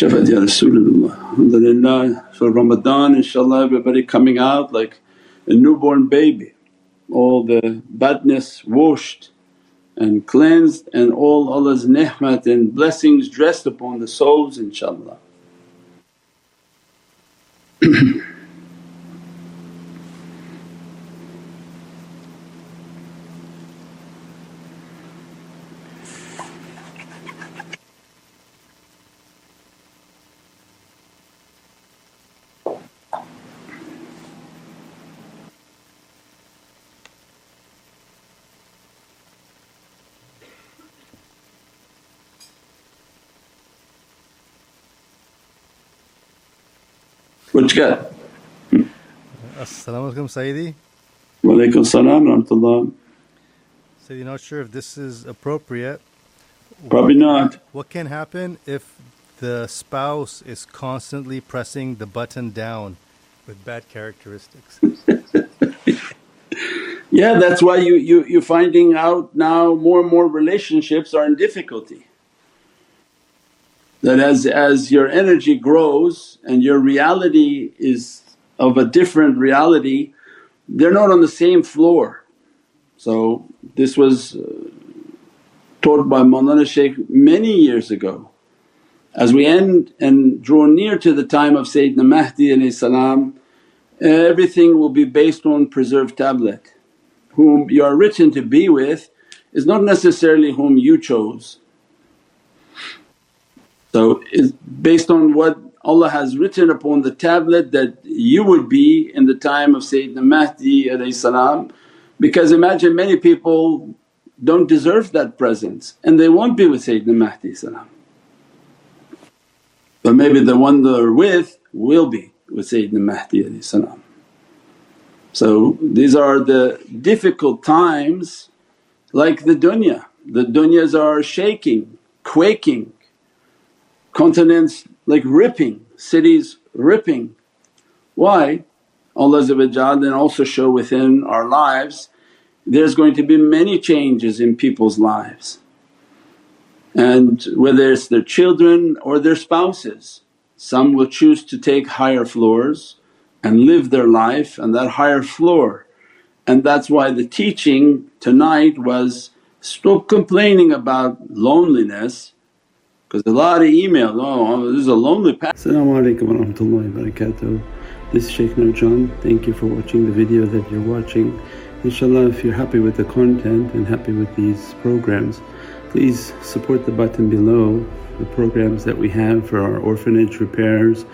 Shafat Ya Rasulullah. Alhamdulillah. So Ramadan inshaAllah everybody coming out like a newborn baby, all the badness washed and cleansed and all Allah's ni'mat and blessings dressed upon the souls inshaAllah. What you got? Assalamu alaikum Sayyidi. Walaikum salam rahmatullah. Sayyidi, not sure if this is appropriate. Probably not. What can happen if the spouse is constantly pressing the button down with bad characteristics? Yeah, that's why you, you, you're finding out now more and more relationships are in difficulty. That as, as your energy grows and your reality is of a different reality, they're not on the same floor. So this was uh, taught by Mawlana Shaykh many years ago. As we end and draw near to the time of Sayyidina Mahdi salam, everything will be based on preserved tablet. Whom you are written to be with is not necessarily whom you chose. So it's based on what Allah has written upon the tablet that you would be in the time of Sayyidina Mahdi salam because imagine many people don't deserve that presence and they won't be with Sayyidina Mahdi salam. But maybe the one they're with will be with Sayyidina Mahdi. So these are the difficult times like the dunya, the dunyas are shaking, quaking, continents like ripping, cities ripping. Why? Allah then also show within our lives there's going to be many changes in people's lives and whether it's their children or their spouses. Some will choose to take higher floors and live their life on that higher floor. And that's why the teaching tonight was stop complaining about loneliness because a lot of emails, oh, oh this is a lonely path. Assalamu alaikum wa rahmatullahi wa barakatuh. This is Shaykh Nurjan. Thank you for watching the video that you're watching. Inshallah if you're happy with the content and happy with these programs please support the button below the programs that we have for our orphanage repairs,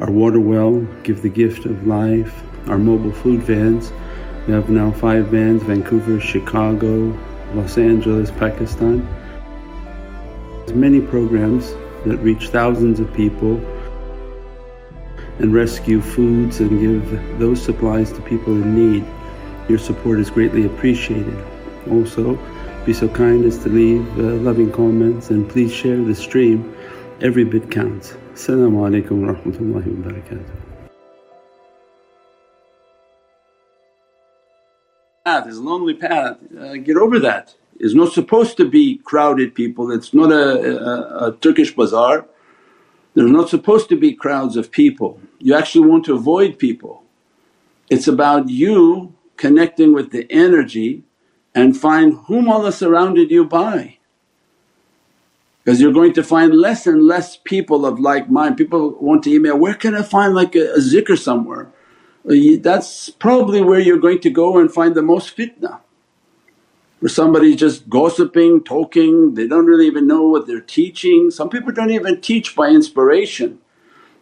our water well, Give the Gift of Life, our mobile food vans. We have now five vans Vancouver, Chicago, Los Angeles, Pakistan. There's many programs that reach thousands of people and rescue foods and give those supplies to people in need. Your support is greatly appreciated. Also, be so kind as to leave uh, loving comments and please share the stream. Every bit counts. Assalamu alaikum wa rahmatullahi wa barakatuh. Path is a lonely path, uh, get over that. It's not supposed to be crowded people, it's not a, a, a Turkish bazaar. There's not supposed to be crowds of people, you actually want to avoid people. It's about you connecting with the energy and find whom Allah surrounded you by because you're going to find less and less people of like mind. People want to email, where can I find like a, a zikr somewhere? Uh, that's probably where you're going to go and find the most fitna. Where somebody's just gossiping, talking, they don't really even know what they're teaching. Some people don't even teach by inspiration.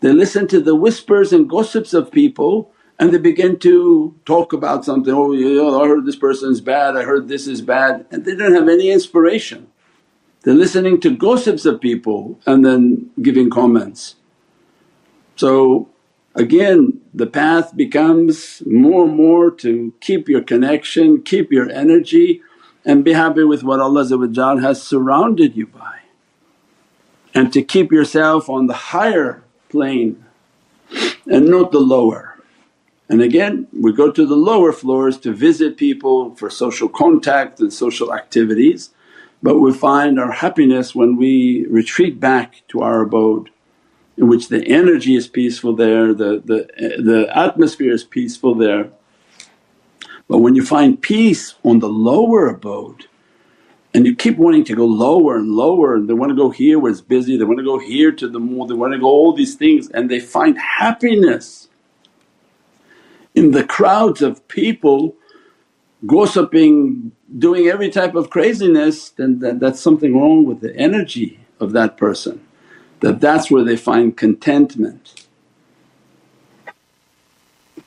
They listen to the whispers and gossips of people and they begin to talk about something, oh yeah, I heard this person's bad, I heard this is bad and they don't have any inspiration. They're listening to gossips of people and then giving comments. So again the path becomes more and more to keep your connection, keep your energy and be happy with what Allah has surrounded you by and to keep yourself on the higher plane and not the lower. And again we go to the lower floors to visit people for social contact and social activities but we find our happiness when we retreat back to our abode in which the energy is peaceful there, the, the, the atmosphere is peaceful there. But when you find peace on the lower abode and you keep wanting to go lower and lower and they want to go here where it's busy, they want to go here to the mall, they want to go all these things and they find happiness in the crowds of people gossiping, doing every type of craziness then that, that's something wrong with the energy of that person that that's where they find contentment.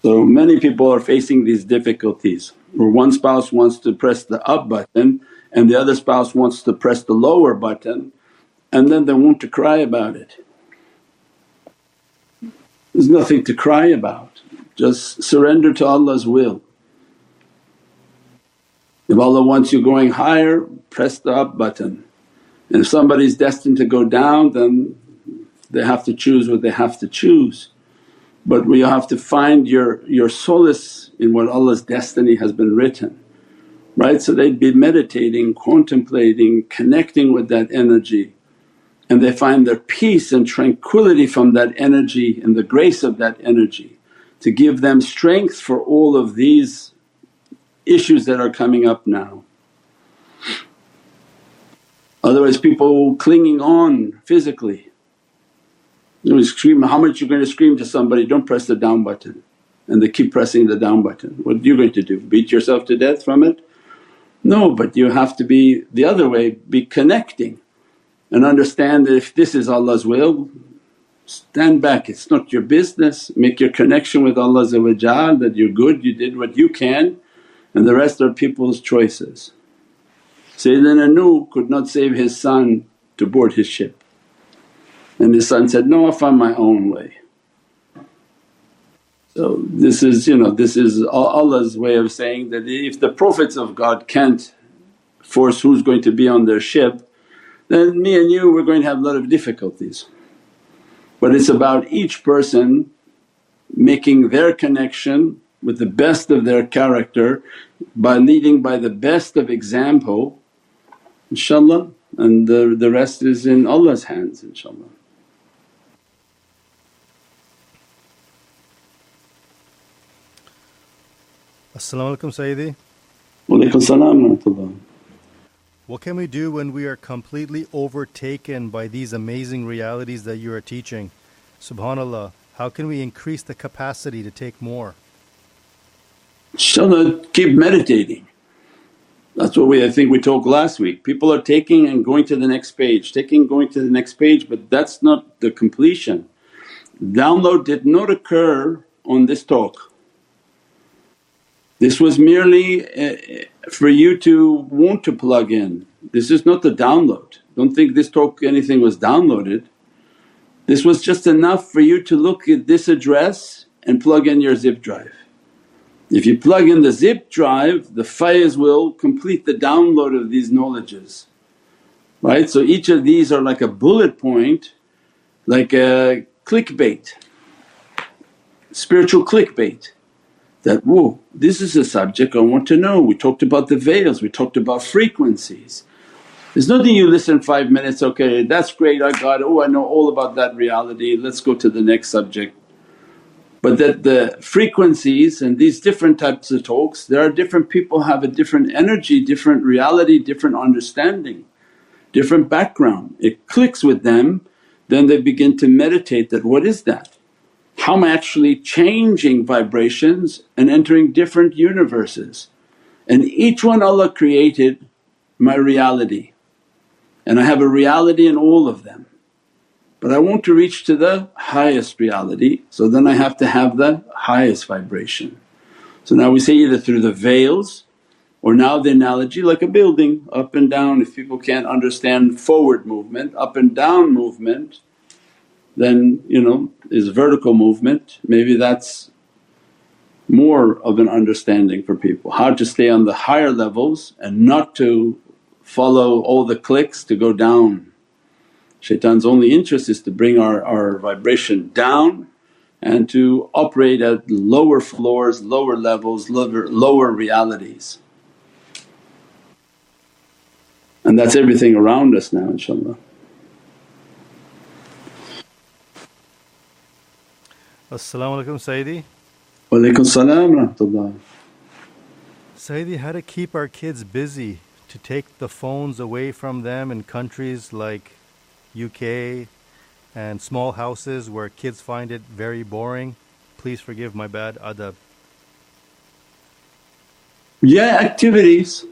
So many people are facing these difficulties where one spouse wants to press the up button and the other spouse wants to press the lower button and then they want to cry about it. There's nothing to cry about, just surrender to Allah's will. If Allah wants you going higher, press the up button. And if somebody's destined to go down then they have to choose what they have to choose. But we have to find your, your solace in what Allah's destiny has been written, right? So they'd be meditating, contemplating, connecting with that energy and they find their peace and tranquility from that energy and the grace of that energy to give them strength for all of these issues that are coming up now. Otherwise people clinging on physically you scream, how much you're going to scream to somebody, don't press the down button and they keep pressing the down button. What are you going to do? Beat yourself to death from it? No, but you have to be the other way, be connecting and understand that if this is Allah's will, stand back, it's not your business. Make your connection with Allah that you're good, you did what you can and the rest are people's choices. Sayyidina Nuh could not save his son to board his ship. And his son said, no I find my own way. So this is you know this is Allah's way of saying that if the Prophets of God can't force who's going to be on their ship then me and you we're going to have a lot of difficulties. But it's about each person making their connection with the best of their character by leading by the best of example inshaAllah and the, the rest is in Allah's hands inshaAllah. As-salamu alaykum Sayyidi. Walaykum salam What can we do when we are completely overtaken by these amazing realities that you are teaching? SubhanAllah, how can we increase the capacity to take more? Inshallah keep meditating. That's what we I think we talked last week. People are taking and going to the next page, taking going to the next page but that's not the completion. Download did not occur on this talk. This was merely uh, for you to want to plug in. This is not the download. Don't think this talk anything was downloaded. This was just enough for you to look at this address and plug in your zip drive. If you plug in the zip drive the faiz will complete the download of these knowledges right. So each of these are like a bullet point like a clickbait, spiritual clickbait that, whoa this is a subject I want to know. We talked about the veils, we talked about frequencies. There's nothing you listen five minutes, okay that's great I got it, oh I know all about that reality, let's go to the next subject. But that the frequencies and these different types of talks, there are different people have a different energy, different reality, different understanding, different background. It clicks with them, then they begin to meditate that, what is that? How I'm actually changing vibrations and entering different universes. And each one Allah created my reality and I have a reality in all of them. But I want to reach to the highest reality so then I have to have the highest vibration. So now we say either through the veils or now the analogy like a building up and down if people can't understand forward movement, up and down movement then you know is vertical movement maybe that's more of an understanding for people how to stay on the higher levels and not to follow all the clicks to go down. Shaitan's only interest is to bring our, our vibration down and to operate at lower floors, lower levels, lower, lower realities. And that's everything around us now inshaAllah. Assalamu alaikum, Sayyidi. Wa alaikum salam rahmatullah. Sayyidi, how to keep our kids busy to take the phones away from them in countries like UK and small houses where kids find it very boring. Please forgive my bad adab. Yeah, activities.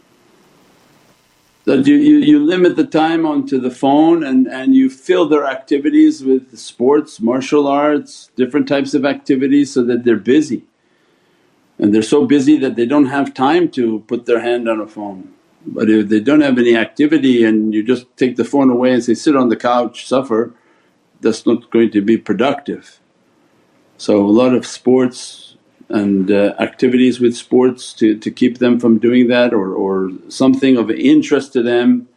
That you, you, you limit the time onto the phone and, and you fill their activities with sports, martial arts, different types of activities so that they're busy. And they're so busy that they don't have time to put their hand on a phone. But if they don't have any activity and you just take the phone away and say, sit on the couch, suffer, that's not going to be productive. So a lot of sports and uh, activities with sports to, to keep them from doing that or, or something of interest to them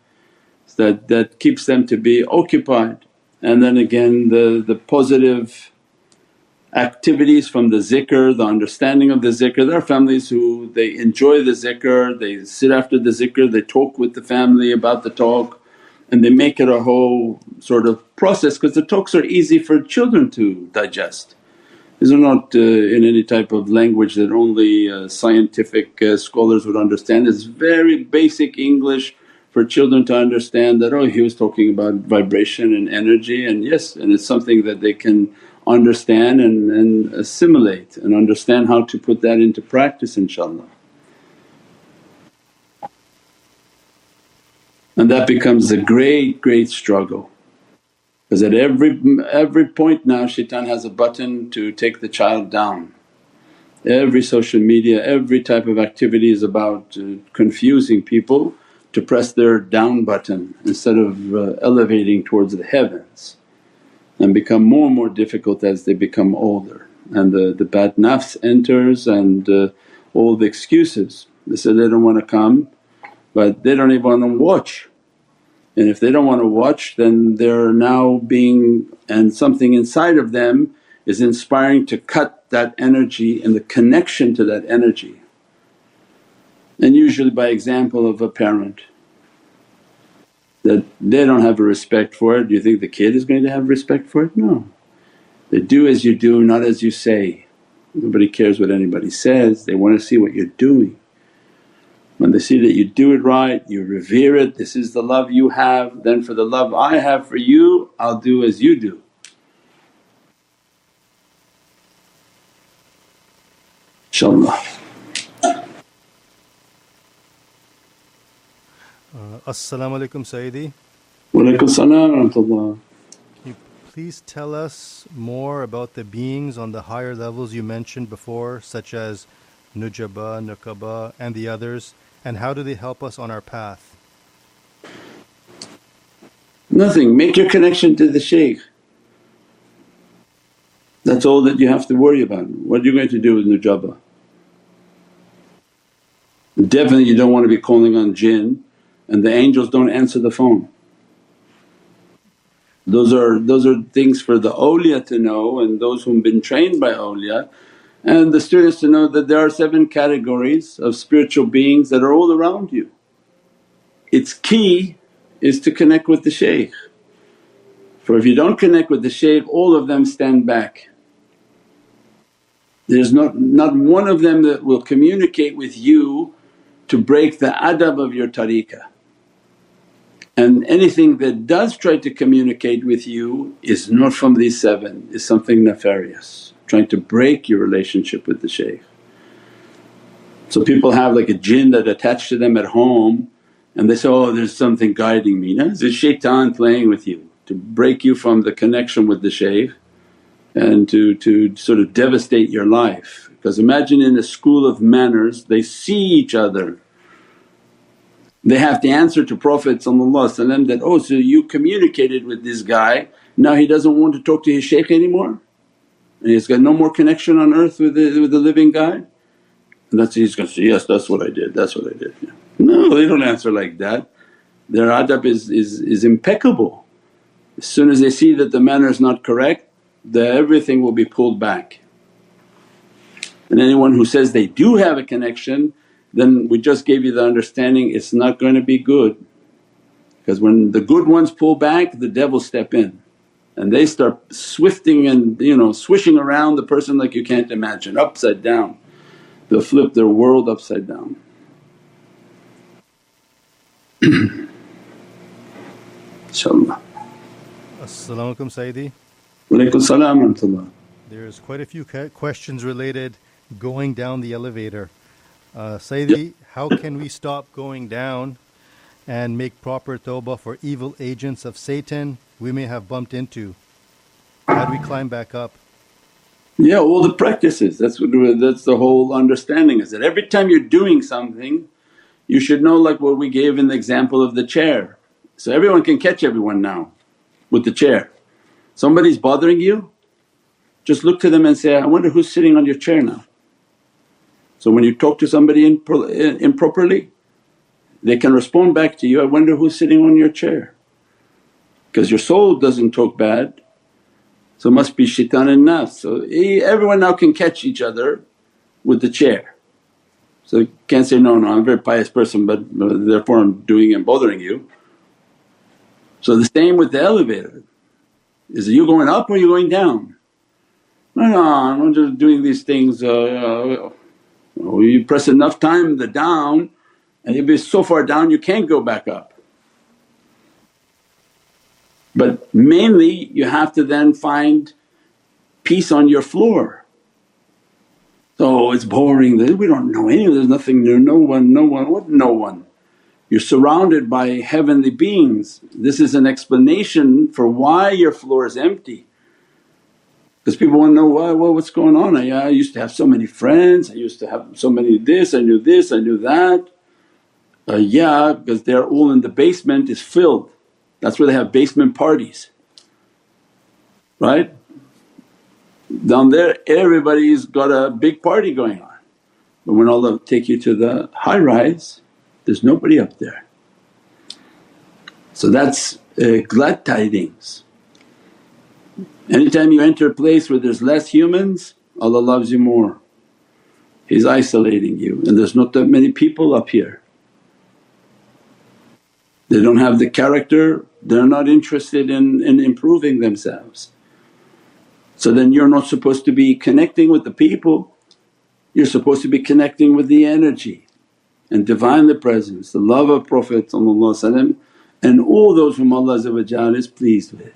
that, that keeps them to be occupied. And then again the, the positive activities from the zikr, the understanding of the zikr. There are families who they enjoy the zikr, they sit after the zikr, they talk with the family about the talk and they make it a whole sort of process because the talks are easy for children to digest. These are not uh, in any type of language that only uh, scientific uh, scholars would understand. It's very basic English for children to understand that, oh he was talking about vibration and energy and yes and it's something that they can understand and, and assimilate and understand how to put that into practice inshaAllah. And that becomes a great, great struggle because at every, every point now shaitan has a button to take the child down. Every social media, every type of activity is about uh, confusing people to press their down button instead of uh, elevating towards the heavens and become more and more difficult as they become older. And the, the bad nafs enters and uh, all the excuses. They say they don't want to come but they don't even want to watch. And if they don't want to watch then they're now being and something inside of them is inspiring to cut that energy and the connection to that energy. And usually by example of a parent that they don't have a respect for it. Do you think the kid is going to have respect for it? No. They do as you do, not as you say. Nobody cares what anybody says, they want to see what you're doing. When they see that you do it right, you revere it, this is the love you have, then for the love I have for you I'll do as you do. InshaAllah. Uh, As-salamu alaykum Sayyidi. Wa alaikum salam. Can you please tell us more about the beings on the higher levels you mentioned before such as Nujaba, Nukaba and the others and how do they help us on our path? Nothing, make your connection to the shaykh. That's all that you have to worry about. What are you going to do with Nujaba? Definitely you don't want to be calling on jinn and the angels don't answer the phone. Those are, those are things for the awliya to know and those who've been trained by awliya and the students to know that there are seven categories of spiritual beings that are all around you. Its key is to connect with the shaykh. For if you don't connect with the shaykh all of them stand back. There's not, not one of them that will communicate with you to break the adab of your tariqah and anything that does try to communicate with you is not from these seven, is something nefarious, trying to break your relationship with the shaykh. So people have like a jinn that attached to them at home and they say, oh there's something guiding me. No, it's a shaitan playing with you to break you from the connection with the shaykh and to, to sort of devastate your life. Because imagine in a school of manners they see each other they have to answer to Prophet that, oh so you communicated with this guy, now he doesn't want to talk to his shaykh anymore he's got no more connection on earth with the, with the living guy? And that's he's going to say, yes that's what I did, that's what I did. Yeah. No they don't answer like that. Their adab is, is, is impeccable. As soon as they see that the manner is not correct the everything will be pulled back. And anyone who says they do have a connection then we just gave you the understanding it's not going to be good because when the good ones pull back the devil step in and they start swifting and you know swishing around the person like you can't imagine, upside down. They'll flip their world upside down. InshaAllah. As-salamu alaykum Sayyidi. Walaykum salam wa There's quite a few questions related going down the elevator. Uh, Sayyidi, how can we stop going down and make proper tawbah for evil agents of Satan we may have bumped into? How do we climb back up? Yeah, all the practices. That's what that's the whole understanding is that every time you're doing something you should know like what we gave in the example of the chair. So everyone can catch everyone now with the chair. Somebody's bothering you, just look to them and say, I wonder who's sitting on your chair now. So when you talk to somebody improperly they can respond back to you, I wonder who's sitting on your chair because your soul doesn't talk bad so it must be shaitan and nafs. So everyone now can catch each other with the chair. So you can't say, no, no I'm a very pious person but therefore I'm doing and bothering you. So the same with the elevator, is you going up or you going down? No, no, I'm just doing these things, uh, uh, you press enough time the down and you'll be so far down you can't go back up. But mainly you have to then find peace on your floor. So it's boring, we don't know any, there's nothing new, no one, no one, what no one? You're surrounded by heavenly beings. This is an explanation for why your floor is empty. Because people want to know, why, well, what's going on? I, I used to have so many friends, I used to have so many this, I knew this, I knew that. Uh, yeah, because they're all in the basement is filled, that's where they have basement parties, right? Down there everybody's got a big party going on. But when Allah take you to the high rise, there's nobody up there. So that's uh, glad tidings. Anytime you enter a place where there's less humans, Allah loves you more. He's isolating you and there's not that many people up here. They don't have the character, they're not interested in, in improving themselves. So then you're not supposed to be connecting with the people, you're supposed to be connecting with the energy and Divinely Presence, the love of Prophet and all those whom Allah is pleased with.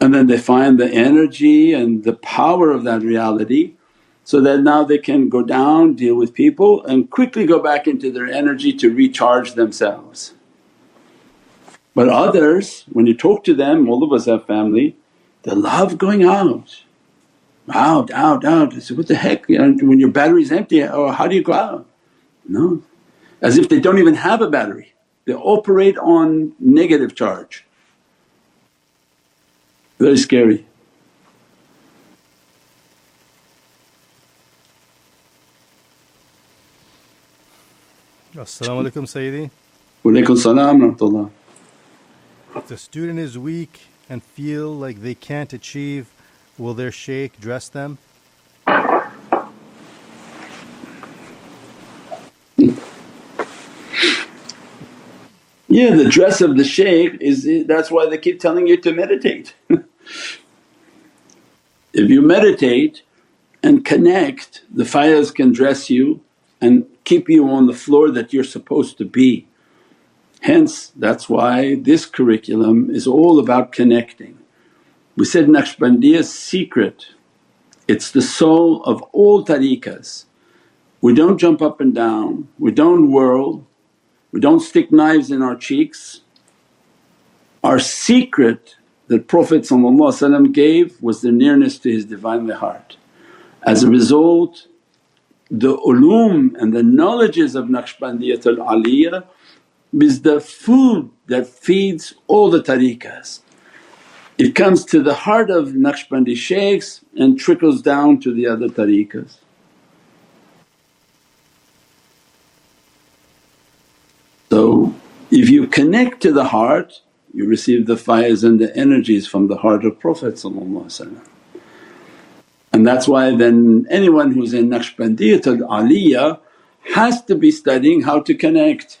And then they find the energy and the power of that reality so that now they can go down, deal with people and quickly go back into their energy to recharge themselves. But others when you talk to them, all of us have family, they love going out, out, out, out. I say, what the heck you know, when your battery's empty or how do you go out? No, as if they don't even have a battery, they operate on negative charge. Very scary. As-salamu alaykum Sayyidi. Walaykum salam rahmatullah. If the student is weak and feel like they can't achieve, will their shaykh dress them? Yeah, the dress of the shaykh is that's why they keep telling you to meditate. if you meditate and connect, the faiz can dress you and keep you on the floor that you're supposed to be. Hence that's why this curriculum is all about connecting. We said Naqshbandiya's secret, it's the soul of all tariqas. We don't jump up and down, we don't whirl, we don't stick knives in our cheeks. Our secret that Prophet gave was the nearness to his Divinely Heart. As a result the ulum and the knowledges of Naqshbandiyatul Aliyah is the food that feeds all the tariqas. It comes to the heart of Naqshbandi shaykhs and trickles down to the other tariqas. So if you connect to the heart you receive the faiz and the energies from the heart of Prophet and that's why then anyone who's in Naqshbandiyatul Aliyah has to be studying how to connect.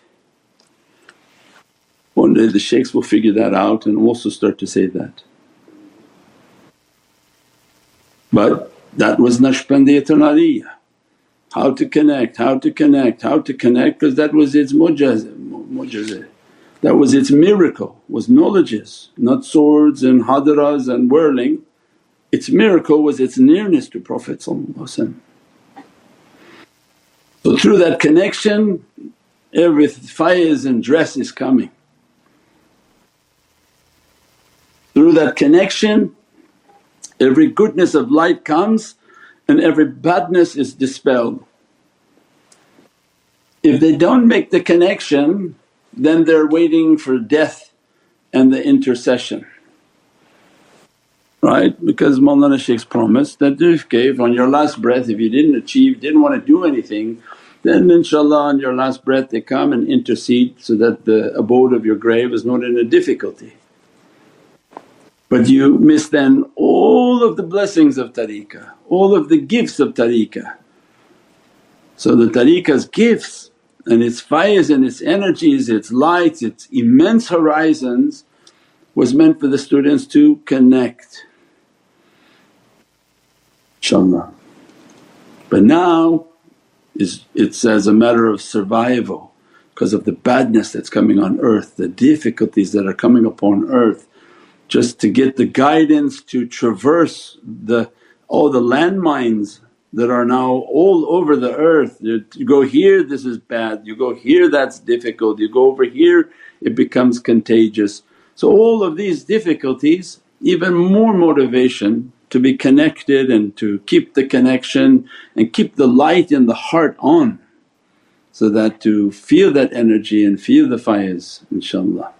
One day the shaykhs will figure that out and also start to say that. But that was Naqshbandiyatun Aliyah. How to connect, how to connect, how to connect because that was its mujazah. That was its miracle, was knowledges, not swords and hadaras and whirling. Its miracle was its nearness to Prophet So through that connection every faiz and dress is coming. Through that connection every goodness of light comes and every badness is dispelled. If they don't make the connection then they're waiting for death and the intercession right? Because Mawlana Shaykh's promise that if gave on your last breath if you didn't achieve, didn't want to do anything then inshaAllah on your last breath they come and intercede so that the abode of your grave is not in a difficulty. But you miss then all of the blessings of tariqah, all of the gifts of tariqah. So the tariqah's gifts and its faiz and its energies, its lights, its immense horizons was meant for the students to connect inshaAllah. But now is it's as a matter of survival because of the badness that's coming on earth, the difficulties that are coming upon earth just to get the guidance to traverse the all the landmines that are now all over the earth. You go here this is bad, you go here that's difficult, you go over here it becomes contagious. So all of these difficulties even more motivation to be connected and to keep the connection and keep the light in the heart on so that to feel that energy and feel the faiz inshaAllah.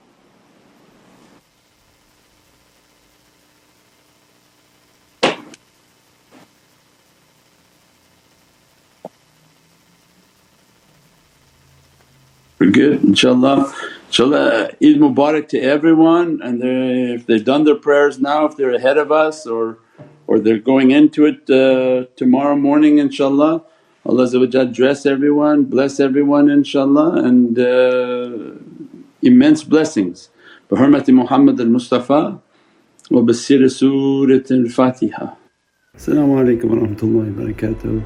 We're good inshaAllah. InshaAllah Eid Mubarak to everyone and if they've done their prayers now if they're ahead of us or or they're going into it uh, tomorrow morning inshaAllah. Allah dress everyone, bless everyone inshaAllah and uh, immense blessings. Muhammad al-Mustafa wa basiri Surat al-Fatiha. As-salamu alaykum wa rahmatullahi wa barakatuh.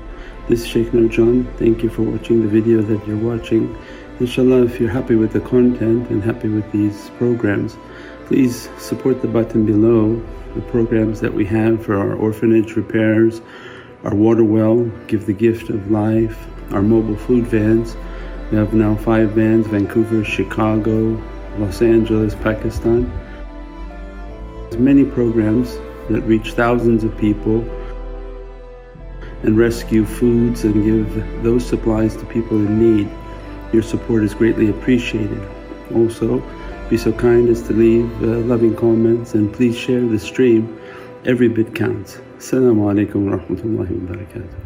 This is Shaykh Nurjan, thank you for watching the video that you're watching. InshaAllah if you're happy with the content and happy with these programs please support the button below the programs that we have for our orphanage repairs, our water well, Give the Gift of Life, our mobile food vans. We have now five vans Vancouver, Chicago, Los Angeles, Pakistan. There's many programs that reach thousands of people and rescue foods and give those supplies to people in need. Your support is greatly appreciated. Also, be so kind as to leave uh, loving comments and please share the stream. Every bit counts. Assalamu alaikum wa barakatuh.